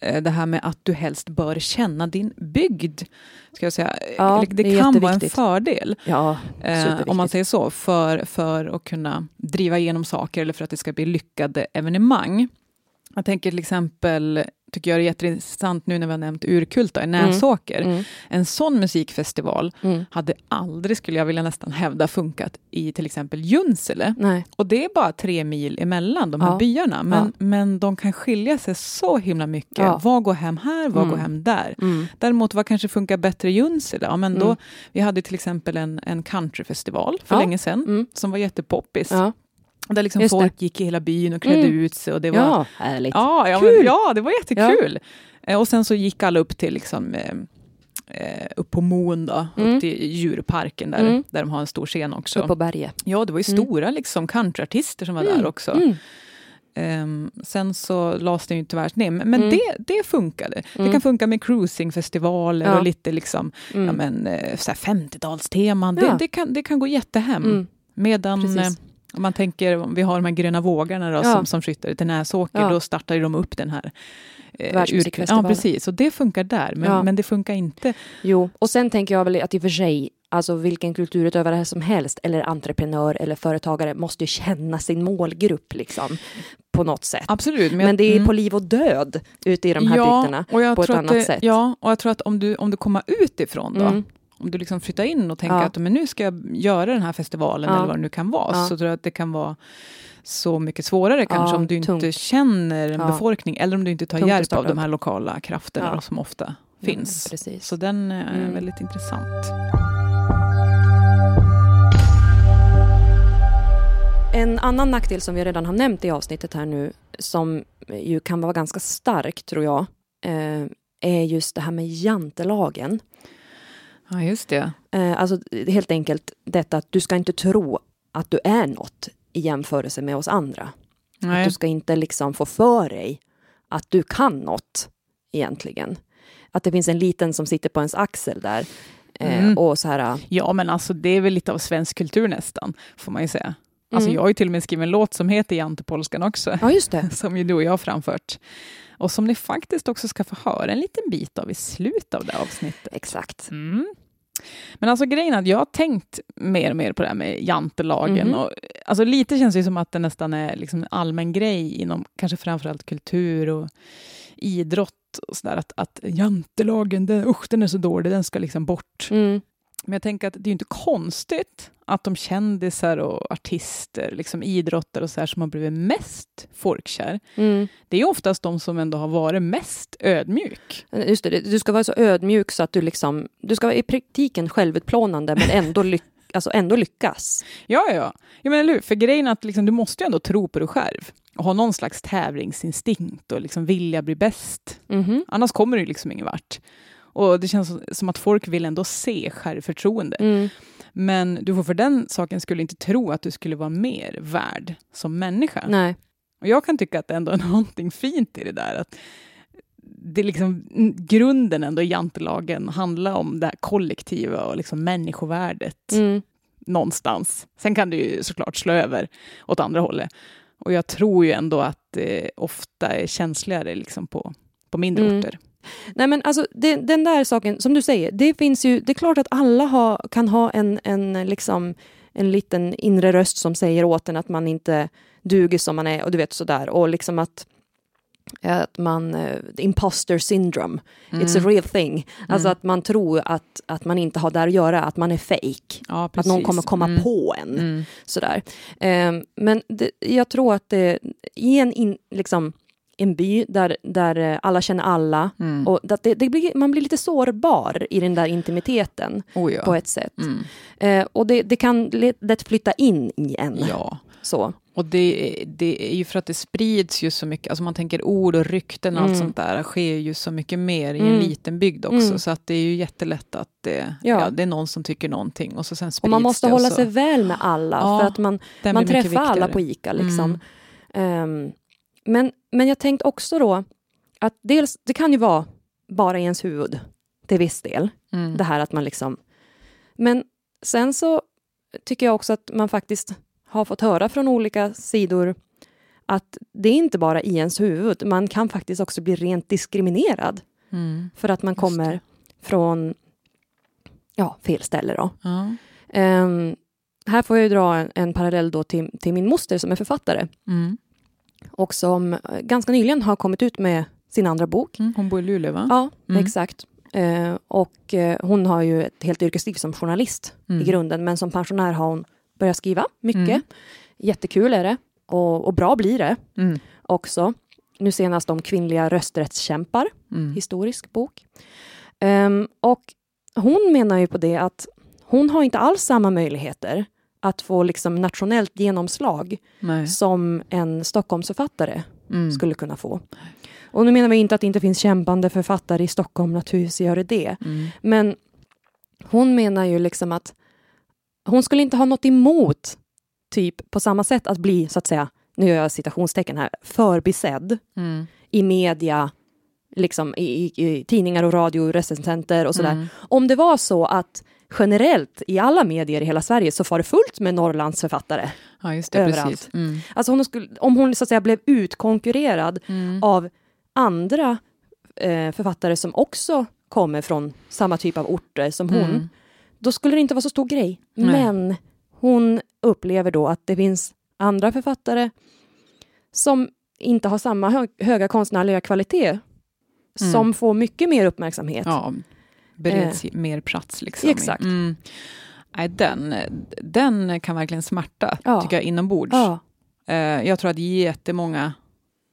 eh, det här med att du helst bör känna din bygd. Ska jag säga. Ja, det, det kan vara en fördel, Ja, eh, om man säger så, för, för att kunna driva igenom saker eller för att det ska bli lyckade evenemang. Jag tänker till exempel, tycker jag det är jätteintressant nu när vi har nämnt Urkulta i Näsåker. Mm. En sån musikfestival Mm. hade aldrig, skulle jag vilja nästan hävda, funkat i till exempel Junsele. Nej. Och det är bara tre mil emellan de här Ja. byarna, men, men de kan skilja sig så himla mycket. Ja. Vad går hem här, vad Mm. går hem där? Mm. Däremot, vad kanske funkar bättre i Junsele? Ja, men då, Mm. Vi hade till exempel en, en countryfestival för Ja. länge sedan, Mm. som var jättepoppis. Ja. Där liksom Just folk gick i hela byn och klädde Mm. ut sig. Och det var, ja, härligt. Ja, ja, men, ja, det var jättekul. Eh, Och sen så gick alla upp till liksom, eh, eh, upp på Mon då, Mm. upp till djurparken där, Mm. där de har en stor scen också. Upp på berget. Ja, det var ju Mm. stora liksom, countryartister som var där också. Mm. Ehm, sen så lades det ju tyvärr ner, men men Mm. det, det funkade. Det Mm. kan funka med cruisingfestivaler Ja. och lite liksom, Mm. ja, men, eh, så här 50-talsteman. Ja. Det, det, kan, det kan gå jättehem. Medan Precis. Om man tänker, om vi har de här gröna vågarna då, Ja. som, som flyttade till Näsåker, Ja. då startade de upp den här eh, Världsmusikfestivalen. Ja, precis. Och det funkar där, men, Ja. men det funkar inte. Jo, och sen tänker jag väl att i och för sig, alltså vilken kulturutövare som helst, eller entreprenör eller företagare, måste ju känna sin målgrupp liksom, på något sätt. Absolut. Men det är mm. på liv och död ute i de här ja, bygderna. på ett annat det, sätt. Ja, och jag tror att om du, om du kommer utifrån då, Mm. Om du liksom flyttar in och tänker Ja. att men nu ska jag göra den här festivalen Ja. eller vad det nu kan vara, Ja. så tror jag att det kan vara så mycket svårare kanske om du inte tungt. känner en befolkning eller om du inte tar Tungt hjälp av de här lokala krafterna som ofta Mm, finns. precis. Så den är Mm. väldigt intressant. En annan nackdel som vi redan har nämnt i avsnittet här nu, som ju kan vara ganska stark tror jag, eh, är just det här med jantelagen. Ja, just det. Eh, alltså helt enkelt detta att du ska inte tro att du är något i jämförelse med oss andra. Nej. Att du ska inte liksom få för dig att du kan något egentligen. Att det finns en liten som sitter på ens axel där. Eh, Mm. och så här, Ja, men alltså det är väl lite av svensk kultur nästan, får man ju säga. Alltså Mm. jag har ju till och med skrivit en låt som heter Jantepolskan också. ja just det. *laughs* som ju du och jag har framfört. Och som ni faktiskt också ska få höra en liten bit av i slutet av det avsnittet. Exakt. Mm. Men alltså grejen är att jag har tänkt mer och mer på det här med jantelagen. Mhm. Och, alltså lite känns det som att det nästan är liksom en allmän grej inom kanske framförallt kultur och idrott. Och så där, att, att jantelagen, den, usch den är så dålig, den ska liksom bort. Mm. Men jag tänker att det är inte konstigt att de kändisar och artister, liksom idrottare och så här, som har blivit mest folkkär, Mm. det är oftast de som ändå har varit mest ödmjuk. Just det, du ska vara så ödmjuk så att du liksom, du ska vara i praktiken självutplånande men ändå, *laughs* lyck, alltså ändå lyckas. Ja, ja, ja. Menar, eller hur? För grejen är att liksom, du måste ju ändå tro på dig själv och ha någon slags tävlingsinstinkt och liksom vilja bli bäst. Mhm. Annars kommer du liksom ingen vart. Och det känns som- att folk vill ändå se självförtroende. Mm. Men du får för den saken skulle inte tro att du skulle vara mer värd som människa. Nej. Och jag kan tycka att det ändå är *laughs* någonting fint i det där. Att det är liksom, grunden ändå i jantelagen handlar om det här kollektiva och liksom människovärdet Mm. någonstans. Sen kan det ju såklart slå över åt andra hållet. Och jag tror ju ändå att det ofta är känsligare liksom på, på mindre Mm. orter. Nej men alltså det, den där saken, som du säger, det finns ju, det är klart att alla har, kan ha en, en, liksom, en liten inre röst som säger åt en att man inte duger som man är och du vet sådär och liksom att att man, eh, imposter syndrome, it's a real thing. Alltså att man tror att, att man inte har där att göra, att man är fake. Ja, Att någon kommer komma Mm. på en. Mm. Sådär. Ehm, men det, jag tror att det, i en, in, liksom, en by där, där eh, alla känner alla Mm. och det, det blir, man blir lite sårbar i den där intimiteten Oh, ja. på ett sätt. Mm. Eh, och det, det kan lätt, flytta in i en. ja. Så. Och det, det är ju för att det sprids ju så mycket, alltså man tänker ord och rykten och allt Mm. sånt där sker ju så mycket mer i en Mm. liten bygd också, Mm. så att det är ju jättelätt att det, Ja. ja. det är någon som tycker någonting och så sen sprids Och man måste det hålla sig väl med alla Ja, för att man, man träffar alla på ICA. Liksom. Mm. Men, men jag tänkte också då att dels, det kan ju vara bara i ens huvud till viss del. Mm. Det här att man liksom... Men sen så tycker jag också att man faktiskt har fått höra från olika sidor att det är inte bara i ens huvud, man kan faktiskt också bli rent diskriminerad Mm. för att man kommer från ja, fel ställe. Då. Ja. Ehm, här får jag ju dra en, en parallell då till, till min moster som är författare Mm. Och som eh, ganska nyligen har kommit ut med sin andra bok. Mm. Hon bor i Luleå, va? Ja, Mm. exakt. Eh, och eh, hon har ju ett helt yrkesliv som journalist Mm. i grunden, men som pensionär har hon börjat skriva mycket. Mm. Jättekul är det och, och bra blir det Mm. också. Nu senast om kvinnliga rösträttskämpar, Mm. historisk bok. Ehm, och hon menar ju på det att hon har inte alls samma möjligheter att få liksom nationellt genomslag Nej. som en Stockholmsförfattare Mm. skulle kunna få. Och nu menar vi inte att det inte finns kämpande författare i Stockholm, naturligtvis gör det det. Mm. Men hon menar ju liksom att hon skulle inte ha något emot, typ på samma sätt att bli, så att säga, nu gör jag citationstecken här, förbisedd Mm. i media, liksom i, i, i tidningar och radio, recensenter och sådär. Mm. Om det var så att generellt i alla medier i hela Sverige så var det fullt med Norrlandsförfattare. Ja, just det. Överallt. Mm. Alltså hon skulle, om hon så att säga blev utkonkurrerad Mm. av andra eh, författare som också kommer från samma typ av orter som hon, Mm. då skulle det inte vara så stor grej. Nej. Men hon upplever då att det finns andra författare som inte har samma hö höga konstnärliga kvalitet, Mm. som får mycket mer uppmärksamhet. Ja, bereds mer plats liksom. Exakt. Mm. Nej, den, den kan verkligen smärta, Ja. tycker jag, inombords. Ja. Eh, jag tror att jättemånga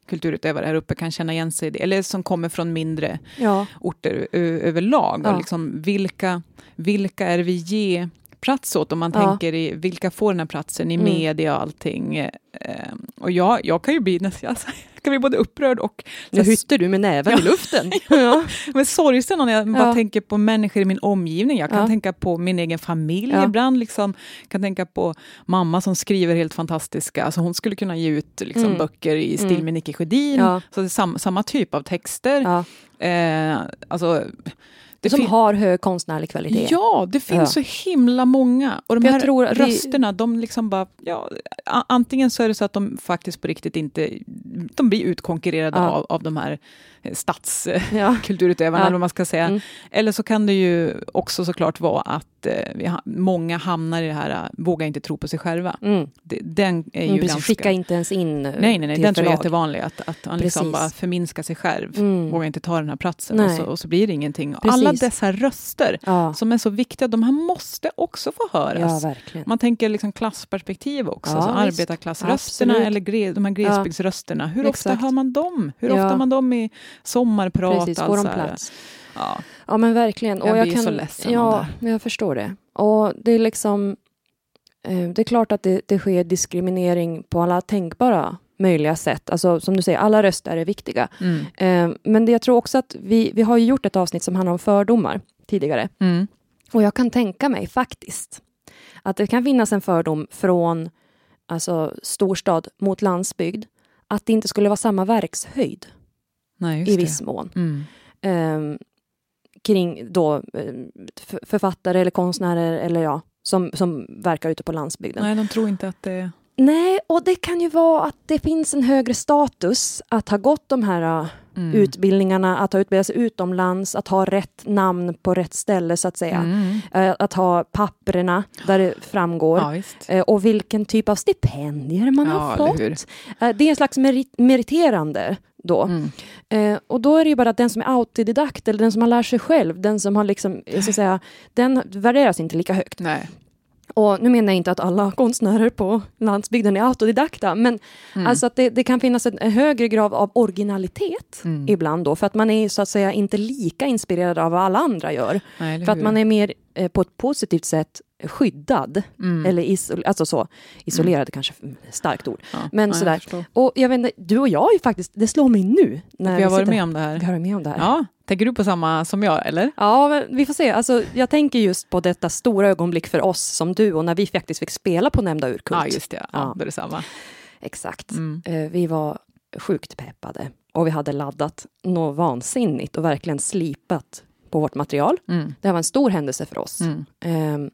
kulturutövare här uppe kan känna igen sig i det, eller som kommer från mindre ja. orter överlag. Ja. Och liksom, vilka, vilka är vi ger plats åt om man Ja. tänker i vilka får den här platsen i Mm. media och allting. Eh, och jag, jag kan ju bli nästan, *laughs* jag kan bli både upprörd och Nu hytter du med näven i luften. *laughs* ja. men sorgsen när jag bara Ja. tänker på människor i min omgivning. Jag kan Ja. tänka på min egen familj Ja. ibland. Liksom. Jag kan tänka på mamma som skriver helt fantastiska, alltså hon skulle kunna ge ut liksom, Mm. böcker i stil Mm. med Nicke Sjödin. Ja. Så det är sam, samma typ av texter. Ja. Eh, alltså, det Som har hög konstnärlig kvalitet. Ja, det finns Ja. så himla många. Och de Jag här tror att rösterna, de liksom bara... Ja, antingen så är det så att de faktiskt på riktigt inte... De blir utkonkurrerade Ja. av, av de här. Stadskulturutövarna, Ja. eller vad man ska säga. Mm. Eller så kan det ju också såklart vara att eh, många hamnar i det här, äh, vågar inte tro på sig sjäva. Mm. Det, den är ju Mm, precis, ganska... Skicka inte ens in eh, Nej, nej, nej, den tror jag är jättevanlig. Att, att man liksom bara förminskar sig själv. Mm. Vågar inte ta den här platsen och så, och så blir det ingenting. Precis. Alla dessa röster Ja, som är så viktiga, de här måste också få ja höras. verkligen. Man tänker liksom klassperspektiv också, Ja, så arbetarklassrösterna eller gre, de här glesbygdsrösterna. Hur ofta Exakt. hör man dem? Hur Ja. ofta hör man dem i sommarprat? Precis, och får de så här? plats? Ja. Ja men verkligen. Jag blir så ledsen Ja, men jag förstår det. Och det är liksom... Eh, det är klart att det, det sker diskriminering på alla tänkbara möjliga sätt. Alltså som du säger, alla röster är viktiga. Mm. Eh, men det, jag tror också att vi, vi har gjort ett avsnitt som handlar om fördomar tidigare. Mm. Och jag kan tänka mig faktiskt att det kan finnas en fördom från alltså, storstad mot landsbygd. Att det inte skulle vara samma verkshöjd Nej, i det. viss mån. Mm. eh, kring då eh, författare eller konstnärer eller ja, som, som verkar ute på landsbygden. Nej, de tror inte att det... Nej, och det kan ju vara att det finns en högre status att ha gått de här uh, Mm. utbildningarna, att ha utbildat sig utomlands, att ha rätt namn på rätt ställe så att säga. Mm. Eh, att ha papperna där det framgår. Ja. Eh, och vilken typ av stipendier man Ja, har fått. Eh, det är en slags merit meriterande då. Mm. Eh, och då är det ju bara att den som är autodidakt eller den som har lärt sig själv, den som har liksom, eh, så att säga, den värderas inte lika högt. Nej. Och nu menar jag inte att alla konstnärer på landsbygden är autodidakta, men Mm. alltså att det, det kan finnas en, högre grad av originalitet Mm. ibland då, för att man är så att säga inte lika inspirerad av vad alla andra gör. Nej, För att man är mer eh, på ett positivt sätt skyddad, Mm. eller isol alltså så, isolerad kanske är ett starkt ord. Ja. men Ja, jag sådär. förstår. Och jag vet inte, du och jag är faktiskt, det slår mig nu. När Vi har varit med om det Vi här. har varit med om det här. Ja, tänker du på samma som jag, eller? Ja, vi får se. Alltså, jag tänker just på detta stora ögonblick för oss som du och när vi faktiskt fick spela på nämnda urkult. Ja, just det. Ja, Ja. Då är det samma. Exakt. Mm. Eh, vi var sjukt peppade och vi hade laddat något vansinnigt och verkligen slipat på vårt material. Mm. Det här var en stor händelse för oss. Mm. Ehm,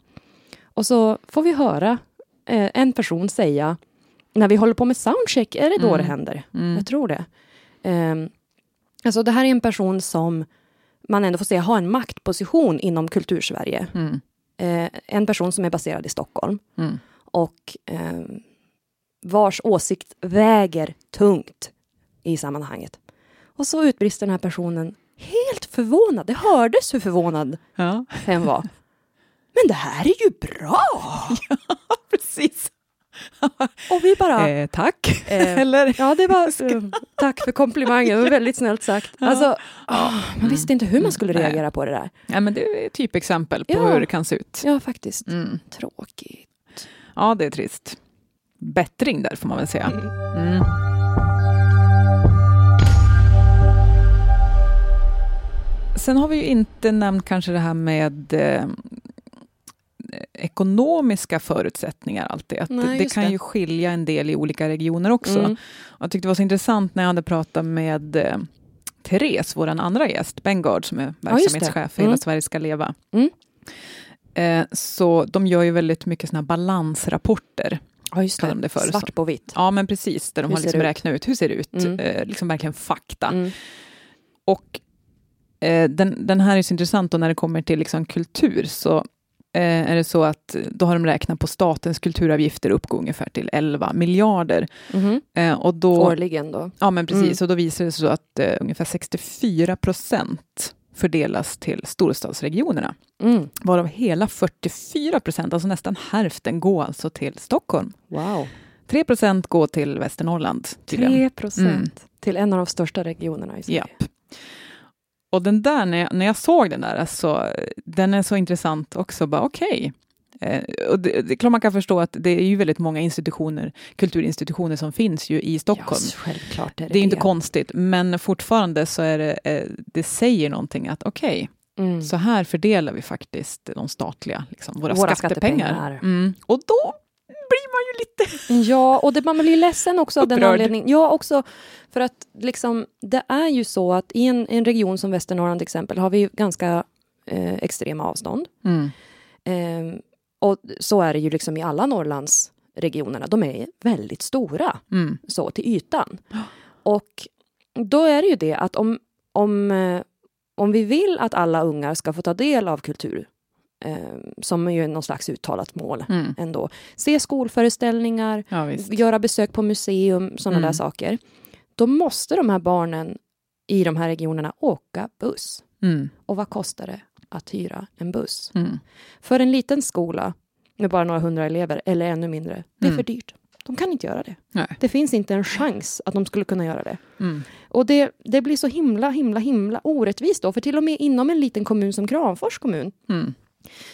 och så får vi höra eh, en person säga, när vi håller på med soundcheck, är det då Mm. det händer? Mm. Jag tror det. Um, alltså det här är en person som man ändå får säga har en maktposition inom kultursverige. Mm. Eh, en person som är baserad i Stockholm Mm. och ehm, vars åsikt väger tungt i sammanhanget. Och så utbrister den här personen helt förvånad. Det hördes hur förvånad Ja, hen var. Men det här är ju bra! *laughs* precis. *laughs* Och vi bara... Eh, tack. eh, *laughs* eller? Ja, det var... eh, tack för komplimangen, det var väldigt snällt sagt. Alltså, ah, man visste inte hur man skulle Nej. reagera på det där. Ja, men det är typexempel på Ja. hur det kan se ut. Ja, faktiskt. Mm. Tråkigt. Ja, det är trist. Bättring där, får man väl säga. Mm. Sen har vi ju inte nämnt kanske det här med eh, ekonomiska förutsättningar alltid. Att Nej, det kan det. ju skilja en del i olika regioner också. Mm. Jag tyckte det var så intressant när jag hade pratat med eh, Therese, vår andra gäst, Bengard, som är det. verksamhetschef för Hela Mm. Sverige ska leva. Mm. Eh, så de gör ju väldigt mycket såna balansrapporter. Ja, just Kallar de det för, Svart på vitt. Ja, men precis, där de Hur har liksom det räknat ut hur det ser ut. Mm. Eh, liksom verkligen fakta. Mm. Och eh, den, den här är så intressant och när det kommer till liksom kultur så är det så att då har de räknat på statens kulturavgifter uppgår ungefär till 11 miljarder. Mhm. Eh, och då, Årligen då. ja men precis, Mm. och då visar det sig så att eh, ungefär 64 procent fördelas till storstadsregionerna. Mm. Varav hela 44 procent, alltså nästan hälften, går alltså till Stockholm. Wow. 3 procent går till Västernorrland. tydligen. 3 procent Mm. till en av de största regionerna i Sverige. Japp. Och den där, när jag, när jag såg den där, alltså, den är så intressant också. Bara okej. Eh, och det, det är klart man kan förstå att det är ju väldigt många institutioner, kulturinstitutioner som finns ju i Stockholm. Ja, självklart är det det är inte konstigt, men fortfarande så är det, eh, det säger någonting att okej, Mm. så här fördelar vi faktiskt de statliga, liksom, våra, Våra skattepengar. skattepengar. Mm. Och då blir man ju lite... Ja, och det, man blir ledsen också av den anledningen. Ja, också för att liksom, det är ju så att i en, en region som Västernorrland till exempel har vi ju ganska eh, extrema avstånd. Mm. Ehm, och så är det ju liksom i alla Norrlandsregionerna. De är väldigt stora Mm. så till ytan. Och då är det ju det att om, om, eh, om vi vill att alla ungar ska få ta del av kultur, eh, som är ju någon slags uttalat mål Mm. ändå, se skolföreställningar, Ja, göra besök på museum, sådana Mm. där saker, då måste de här barnen i de här regionerna åka buss. Mm. Och vad kostar det att hyra en buss? Mm. För en liten skola med bara några hundra elever, eller ännu mindre, det är Mm. för dyrt. De kan inte göra det. Nej. Det finns inte en chans att de skulle kunna göra det. Mm. Och det, det blir så himla, himla, himla orättvist då. För till och med inom en liten kommun som Kramfors kommun Mm.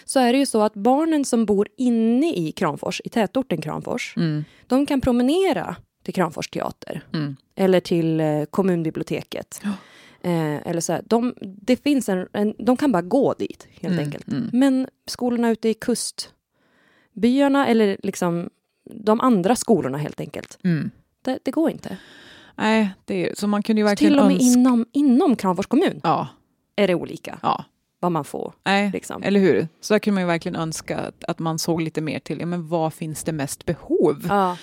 Så är det ju så att barnen som bor inne i Kramfors, i tätorten Kramfors, Mm. de kan promenera till Kramfors teater Mm. eller till eh, kommunbiblioteket. Ja. Eh, eller så här. De, det finns en, en, de kan bara gå dit, helt Mm, enkelt. mm. Men skolorna ute i kustbyarna, eller liksom de andra skolorna helt enkelt, Mm. det, det går inte. Nej, det är, så man kunde ju verkligen Till och med inom, inom Kramfors kommun Ja, är det olika ja. Vad man får. Nej, Liksom. eller hur? Så där kunde man ju verkligen önska att, att man såg lite mer till, ja men vad finns det mest behov? Ja,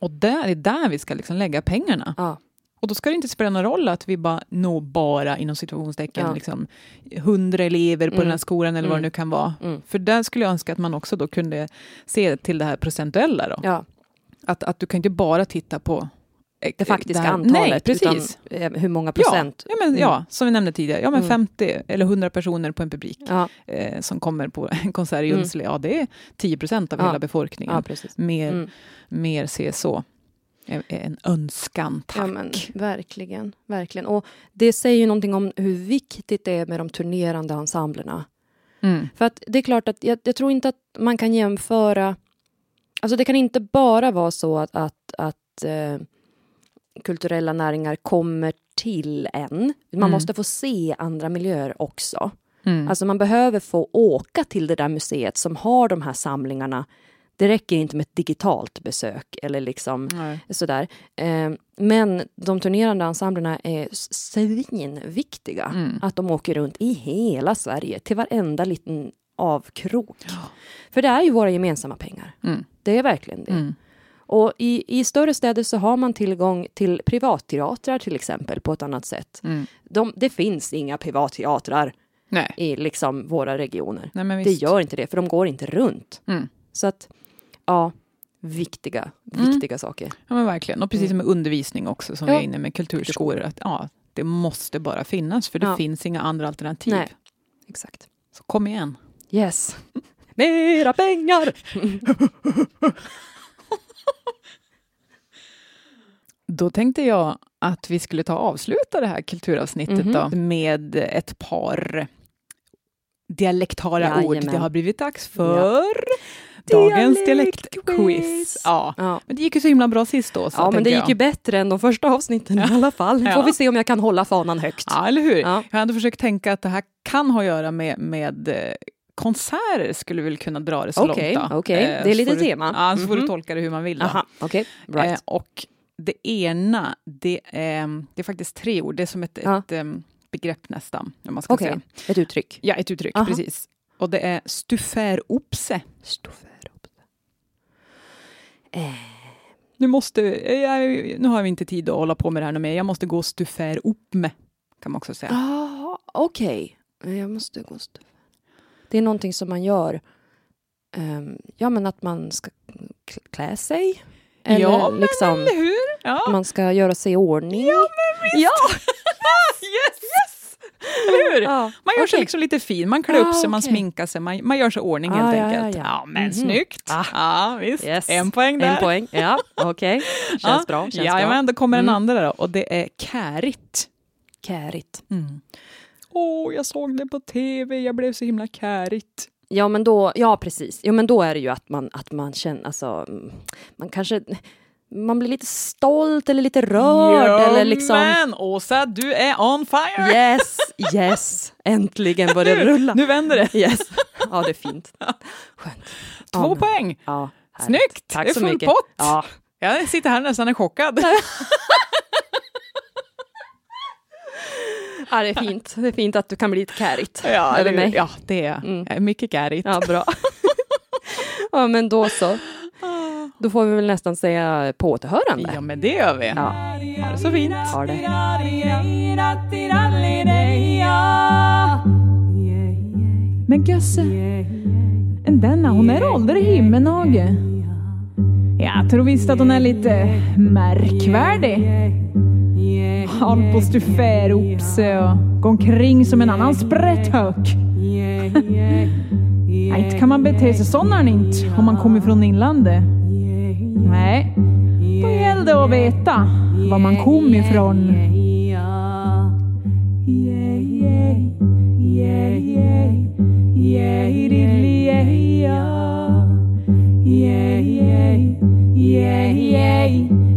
Och där är där vi ska liksom lägga pengarna. ja, Och då ska det inte spela någon roll att vi bara når bara inom situationstecken Ja. liksom, 100 elever på Mm. den här skolan eller vad Mm. det nu kan vara. mm. För där skulle jag önska att man också då kunde se till det här procentuella då. ja. Att, att du kan inte bara titta på det faktiska här- antalet, Nej, precis. utan eh, hur många procent. Ja, ja, men, ja, som vi nämnde tidigare, ja, men Mm. 50 eller 100 personer på en publik Ja, eh, som kommer på en konsert i Mm. Junsele, ja det är 10 procent av hela befolkningen. Mer, Mm. mer se så. En, en önskan, tack. Ja, men, verkligen, verkligen. Och det säger ju någonting om hur viktigt det är med de turnerande ensemblerna. Mm. För att det är klart att jag, jag tror inte att man kan jämföra... Alltså det kan inte bara vara så att, att, att eh, kulturella näringar kommer till en. Man Mm. måste få se andra miljöer också. Mm. Alltså man behöver få åka till det där museet som har de här samlingarna. Det räcker inte med ett digitalt besök eller liksom Nej. sådär. Eh, men de turnerande ensemblerna är svinviktiga. Mm. Att de åker runt i hela Sverige till varenda liten avkrok. Ja. För det är ju våra gemensamma pengar. Mm. Det är verkligen det. Mm. Och i, i större städer så har man tillgång till privatteatrar till exempel på ett annat sätt. Mm. De, det finns inga privatteatrar Nej. i liksom våra regioner. Nej, Det gör inte det, för de går inte runt. Mm. Så att, ja, viktiga, Mm. viktiga saker. Ja, men verkligen. Och precis som med undervisning också, som Ja. vi är inne med kulturskolor. Att, ja, det måste bara finnas, för det Ja. finns inga andra alternativ. Nej. Exakt. Så kom igen. Yes. *laughs* Mera pengar! *laughs* Då tänkte jag att vi skulle ta och avsluta det här kulturavsnittet Mhm. då, med ett par dialektala ord. Jajamän. Det har blivit dags för dagens dialektquiz. Ja. Ja. Men det gick ju så himla bra sist då. Så Ja, men det gick jag. ju bättre än de första avsnitten i alla fall. Ja. Får vi se om jag kan hålla fanan högt. Ja, eller hur? Ja. Jag hade försökt tänka att det här kan ha att göra med, med eh, konserter, skulle vi väl kunna dra det så Okej, långt. okej. Det är lite du, tema. Ja, så får du Mhm. tolka det hur man vill. Aha. Eh, Right. och det ena, det är, det är faktiskt tre ord. Det är som ett, Ja. ett em, begrepp nästan. Om man ska Okej, säga. ett uttryck. Ja, ett uttryck, Aha. precis. Och det är stufäropse. Eh, Nu, måste, jag, nu har vi inte tid att hålla på med det här mer. Jag måste gå stufär upp med, kan man också säga. ah, Okej, jag måste gå st- Det är någonting som man gör. ehm, ja, men att man ska klä sig. Eller ja, men liksom, eller hur? Ja, man ska göra sig i ordning. Ja, ja. *laughs* yes, yes! Eller hur? Ja, Man gör sig okej. liksom lite fin, man klär upp Ah, sig, man sminkar sig, man, man gör sig i ordning Ah, helt ja, ja, enkelt. ja. men Mhm. snyggt! Ah. Ja, visst. Yes. En poäng där. En poäng. Ja, okej. *laughs* Känns Ja. bra. Känns Jajamän, bra. då kommer Mm. den andra då, och det är kärigt. Kärigt. Mm. Åh, jag såg det på tv, jag blev så himla kärigt. Ja, men då, ja precis. Ja, men då är det ju att man, att man känner, alltså, man kanske, man blir lite stolt eller lite rörd eller liksom. Men Åsa, du är on fire! Yes, yes, äntligen börjar det rulla. Nu vänder det. Yes. Ja, det är fint. Skönt. Två Ja, poäng. Ja, härligt. Snyggt! Tack det är så full mycket. pott. Ja. Jag sitter här nästan är chockad. *laughs* ja, det är fint. Det är fint att du kan bli lite kärigt Ja, över det, mig. ja, det är Mm. mycket kärigt. Ja, bra. *laughs* ja, men då så. Då får vi väl nästan säga på återhörande. Ja, men det gör vi. Ja. Ha det så fint. Ha det. Men Gösse, denna hon är ålder i himmelnage. Jag tror visst att hon är lite märkvärdig. Håll på stufäropse och gå omkring som en annan sprätthök. Nej, inte kan man bete sig sån här inte om man kommer från inlandet. Nej, då gäller det att veta var man kommer ifrån.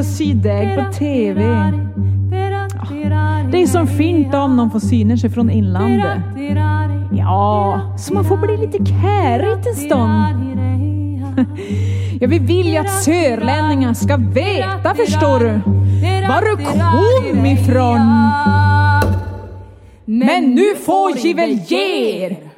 trodde vi skulle få se dig på TV. Det är så fint om någon får syna sig från inlandet. Ja, så man får bli lite kärigt en stund. *laughs* Ja, vi vill ju att sörlänningar ska veta, förstår du, var du kom ifrån. Men nu får vi väl ge er!